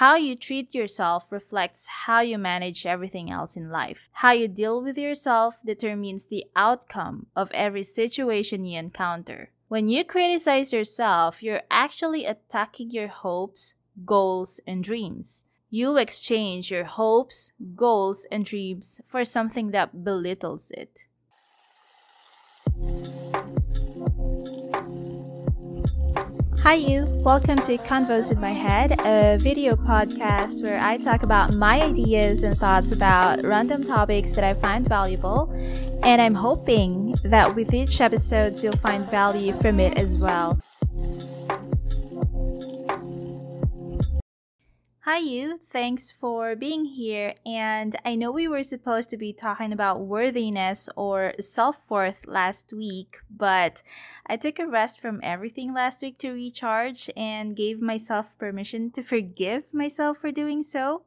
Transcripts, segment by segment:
How you treat yourself reflects how you manage everything else in life. How you deal with yourself determines the outcome of every situation you encounter. When you criticize yourself, you're actually attacking your hopes, goals, and dreams. You exchange your hopes, goals, and dreams for something that belittles it. Hi, you. Welcome to Convos in My Head, a video podcast where I talk about my ideas and thoughts about random topics that I find valuable. And I'm hoping that with each episode, you'll find value from it as well. Hi, you. Thanks for being here. And I know we were supposed to be talking about worthiness or self worth last week, but I took a rest from everything last week to recharge and gave myself permission to forgive myself for doing so.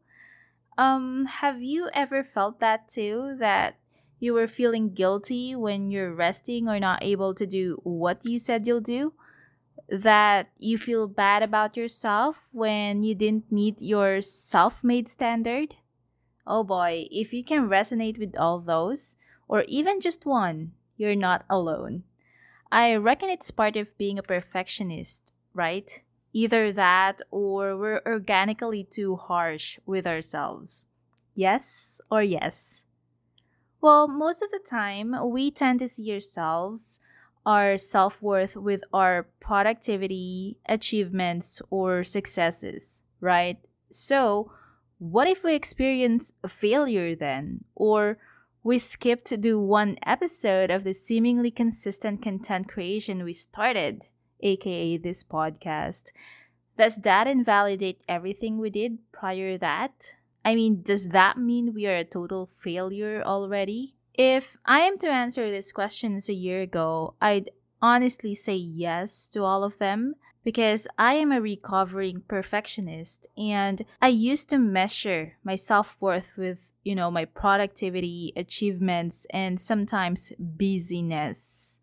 Um, have you ever felt that too? That you were feeling guilty when you're resting or not able to do what you said you'll do? That you feel bad about yourself when you didn't meet your self made standard? Oh boy, if you can resonate with all those, or even just one, you're not alone. I reckon it's part of being a perfectionist, right? Either that or we're organically too harsh with ourselves. Yes or yes? Well, most of the time, we tend to see ourselves our self worth with our productivity, achievements, or successes, right? So, what if we experience a failure then? Or we skip to do one episode of the seemingly consistent content creation we started, aka this podcast? Does that invalidate everything we did prior that? I mean, does that mean we are a total failure already? If I am to answer these questions a year ago, I'd honestly say yes to all of them because I am a recovering perfectionist and I used to measure my self worth with, you know, my productivity, achievements, and sometimes busyness.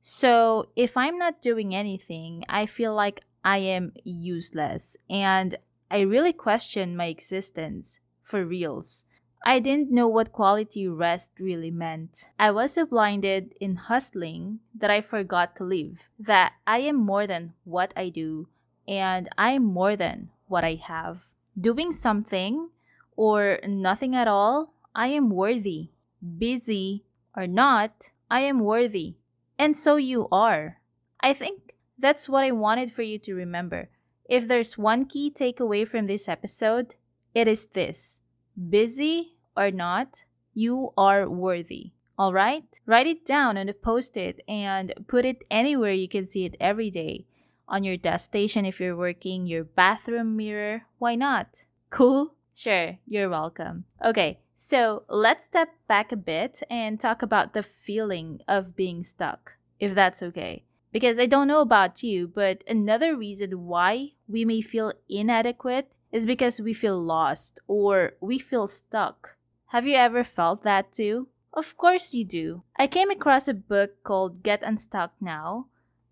So if I'm not doing anything, I feel like I am useless and I really question my existence for reals. I didn't know what quality rest really meant. I was so blinded in hustling that I forgot to live, that I am more than what I do, and I am more than what I have. Doing something or nothing at all, I am worthy. Busy or not, I am worthy. And so you are. I think that's what I wanted for you to remember. If there's one key takeaway from this episode, it is this busy or not, you are worthy. All right? Write it down on a post it and put it anywhere you can see it every day. On your desk station if you're working, your bathroom mirror. Why not? Cool? Sure, you're welcome. Okay, so let's step back a bit and talk about the feeling of being stuck, if that's okay. Because I don't know about you, but another reason why we may feel inadequate is because we feel lost or we feel stuck. Have you ever felt that too? Of course you do. I came across a book called Get Unstuck Now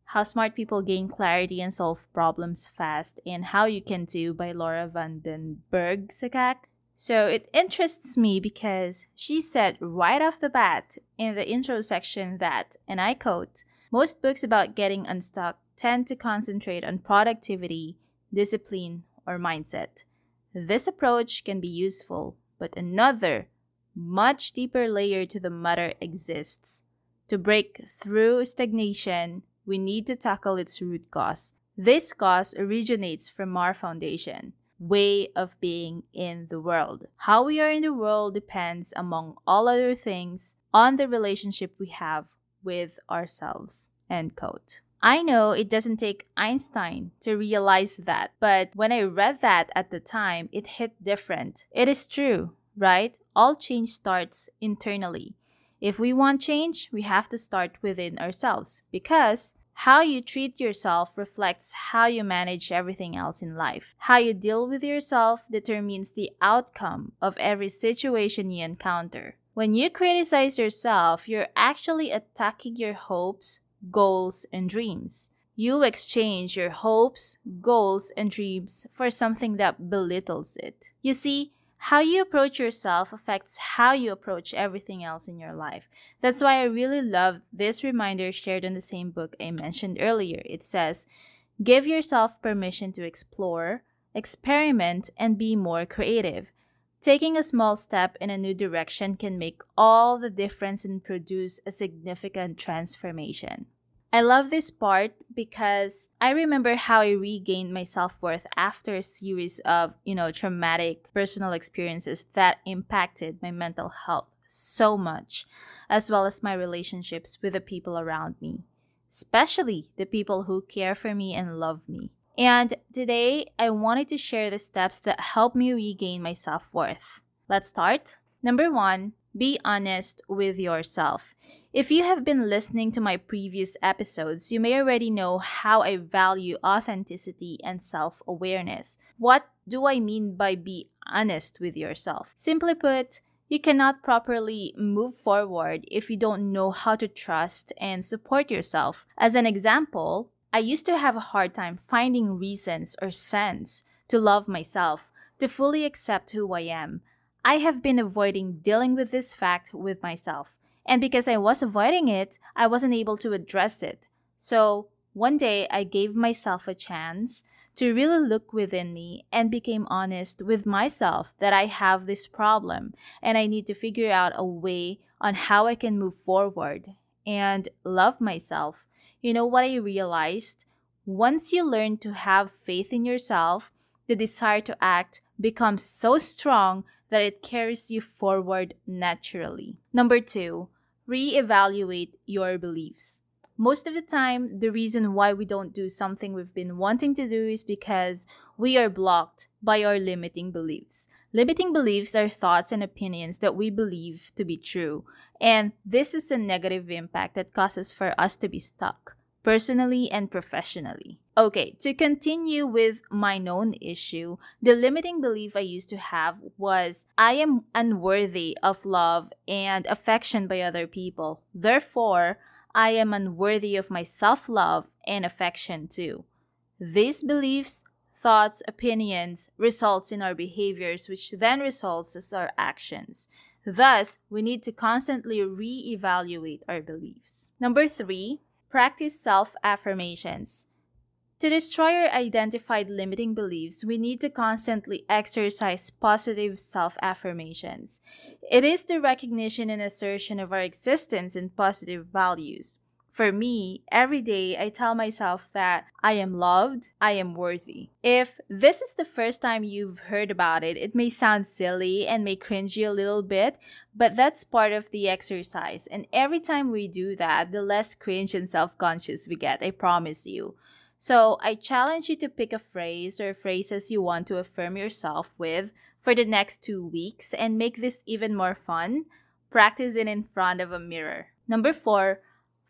How Smart People Gain Clarity and Solve Problems Fast and How You Can Too by Laura van den Berg Sakak. So it interests me because she said right off the bat in the intro section that, and I quote, most books about getting unstuck tend to concentrate on productivity, discipline, or mindset. This approach can be useful, but another, much deeper layer to the matter exists. To break through stagnation, we need to tackle its root cause. This cause originates from our foundation, way of being in the world. How we are in the world depends, among all other things, on the relationship we have with ourselves. End quote. I know it doesn't take Einstein to realize that, but when I read that at the time, it hit different. It is true, right? All change starts internally. If we want change, we have to start within ourselves because how you treat yourself reflects how you manage everything else in life. How you deal with yourself determines the outcome of every situation you encounter. When you criticize yourself, you're actually attacking your hopes, goals, and dreams. you exchange your hopes, goals, and dreams for something that belittles it. You see, how you approach yourself affects how you approach everything else in your life. That's why I really love this reminder shared in the same book I mentioned earlier. It says, Give yourself permission to explore, experiment, and be more creative. Taking a small step in a new direction can make all the difference and produce a significant transformation. I love this part because I remember how I regained my self-worth after a series of, you know, traumatic personal experiences that impacted my mental health so much, as well as my relationships with the people around me, especially the people who care for me and love me. And today, I wanted to share the steps that help me regain my self worth. Let's start. Number one, be honest with yourself. If you have been listening to my previous episodes, you may already know how I value authenticity and self awareness. What do I mean by be honest with yourself? Simply put, you cannot properly move forward if you don't know how to trust and support yourself. As an example, I used to have a hard time finding reasons or sense to love myself, to fully accept who I am. I have been avoiding dealing with this fact with myself. And because I was avoiding it, I wasn't able to address it. So one day I gave myself a chance to really look within me and became honest with myself that I have this problem and I need to figure out a way on how I can move forward and love myself you know what I realized? Once you learn to have faith in yourself, the desire to act becomes so strong that it carries you forward naturally. Number two, reevaluate your beliefs. Most of the time, the reason why we don't do something we've been wanting to do is because we are blocked by our limiting beliefs. Limiting beliefs are thoughts and opinions that we believe to be true, and this is a negative impact that causes for us to be stuck, personally and professionally. Okay, to continue with my known issue, the limiting belief I used to have was I am unworthy of love and affection by other people. Therefore, I am unworthy of my self love and affection too. These beliefs thoughts, opinions results in our behaviors, which then results as our actions. Thus, we need to constantly re-evaluate our beliefs. Number three, practice self-affirmations. To destroy our identified limiting beliefs, we need to constantly exercise positive self affirmations. It is the recognition and assertion of our existence and positive values. For me, every day I tell myself that I am loved, I am worthy. If this is the first time you've heard about it, it may sound silly and may cringe you a little bit, but that's part of the exercise. And every time we do that, the less cringe and self conscious we get, I promise you. So I challenge you to pick a phrase or phrases you want to affirm yourself with for the next two weeks and make this even more fun. Practice it in front of a mirror. Number four,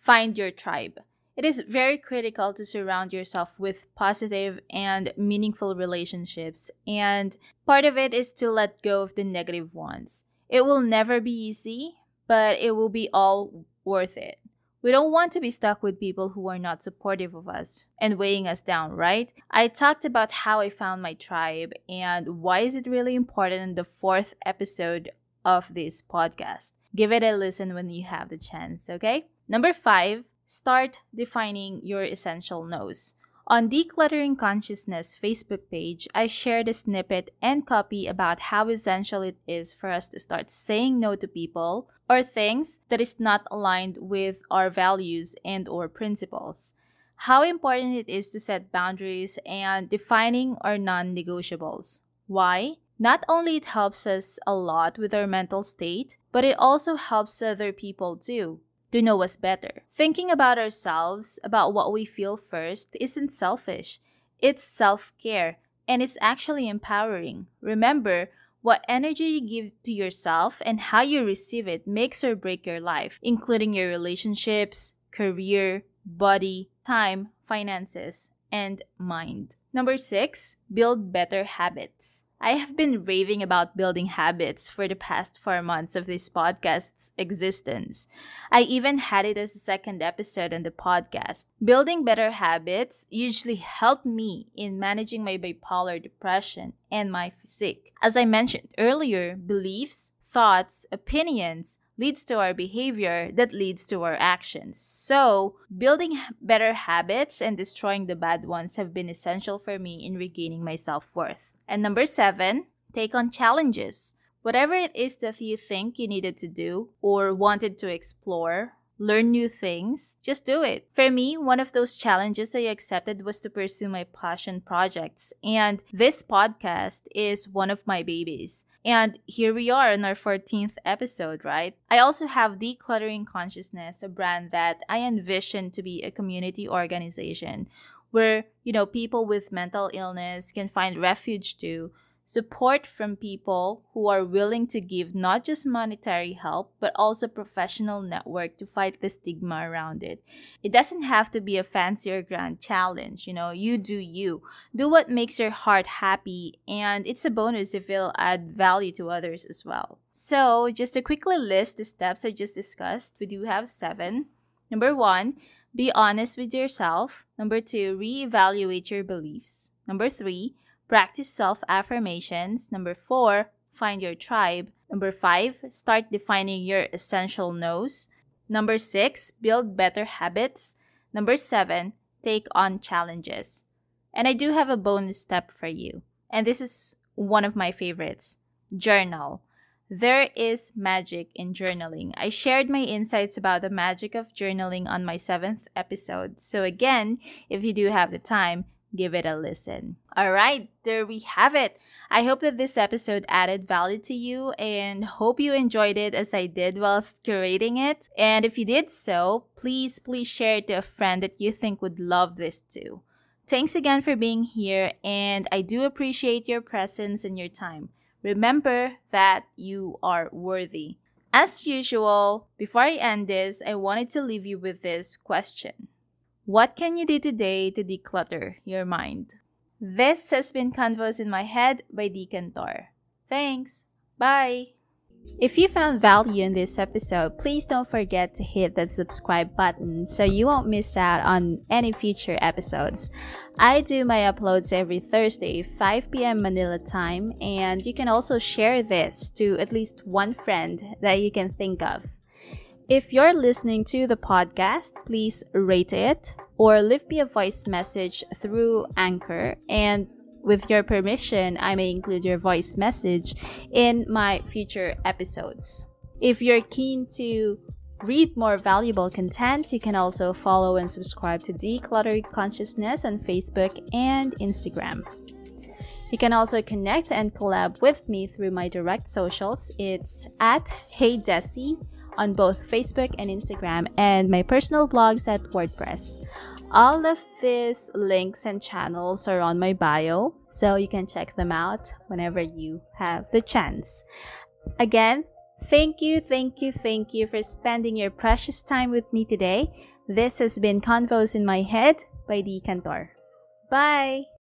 Find your tribe. It is very critical to surround yourself with positive and meaningful relationships, and part of it is to let go of the negative ones. It will never be easy, but it will be all worth it. We don't want to be stuck with people who are not supportive of us and weighing us down, right? I talked about how I found my tribe and why is it really important in the fourth episode of this podcast. Give it a listen when you have the chance, okay? Number five, start defining your essential no's. On Decluttering Consciousness Facebook page, I shared a snippet and copy about how essential it is for us to start saying no to people or things that is not aligned with our values and or principles. How important it is to set boundaries and defining our non-negotiables. Why? Not only it helps us a lot with our mental state, but it also helps other people too to know us better. Thinking about ourselves, about what we feel first, isn't selfish. It's self care, and it's actually empowering. Remember, what energy you give to yourself and how you receive it makes or break your life, including your relationships, career, body, time, finances, and mind. Number six, build better habits. I have been raving about building habits for the past four months of this podcast's existence. I even had it as a second episode on the podcast. Building better habits usually helped me in managing my bipolar depression and my physique. As I mentioned earlier, beliefs, thoughts, opinions, leads to our behavior that leads to our actions. So, building better habits and destroying the bad ones have been essential for me in regaining my self worth. And number seven, take on challenges. Whatever it is that you think you needed to do or wanted to explore, learn new things, just do it. For me, one of those challenges I accepted was to pursue my passion projects. And this podcast is one of my babies. And here we are in our 14th episode, right? I also have Decluttering Consciousness, a brand that I envision to be a community organization where, you know, people with mental illness can find refuge to support from people who are willing to give not just monetary help but also professional network to fight the stigma around it. It doesn't have to be a fancy or grand challenge you know you do you. Do what makes your heart happy and it's a bonus if it'll add value to others as well. So just to quickly list the steps i just discussed. We do have seven. Number one be honest with yourself. Number two reevaluate your beliefs. Number three Practice self affirmations. Number four, find your tribe. Number five, start defining your essential no's. Number six, build better habits. Number seven, take on challenges. And I do have a bonus step for you. And this is one of my favorites journal. There is magic in journaling. I shared my insights about the magic of journaling on my seventh episode. So, again, if you do have the time, give it a listen. All right, there we have it. I hope that this episode added value to you and hope you enjoyed it as I did whilst curating it. And if you did so, please, please share it to a friend that you think would love this too. Thanks again for being here, and I do appreciate your presence and your time. Remember that you are worthy. As usual, before I end this, I wanted to leave you with this question. What can you do today to declutter your mind? This has been Convos in My Head by Deacon Thor. Thanks. Bye. If you found value in this episode, please don't forget to hit the subscribe button so you won't miss out on any future episodes. I do my uploads every Thursday, 5 p.m. Manila time, and you can also share this to at least one friend that you can think of. If you're listening to the podcast, please rate it or leave me a voice message through Anchor. And with your permission, I may include your voice message in my future episodes. If you're keen to read more valuable content, you can also follow and subscribe to Declutter Consciousness on Facebook and Instagram. You can also connect and collab with me through my direct socials. It's at Hey Desi on both Facebook and Instagram, and my personal blogs at WordPress. All of these links and channels are on my bio, so you can check them out whenever you have the chance. Again, thank you, thank you, thank you for spending your precious time with me today. This has been Convos in My Head by Dee Cantor. Bye!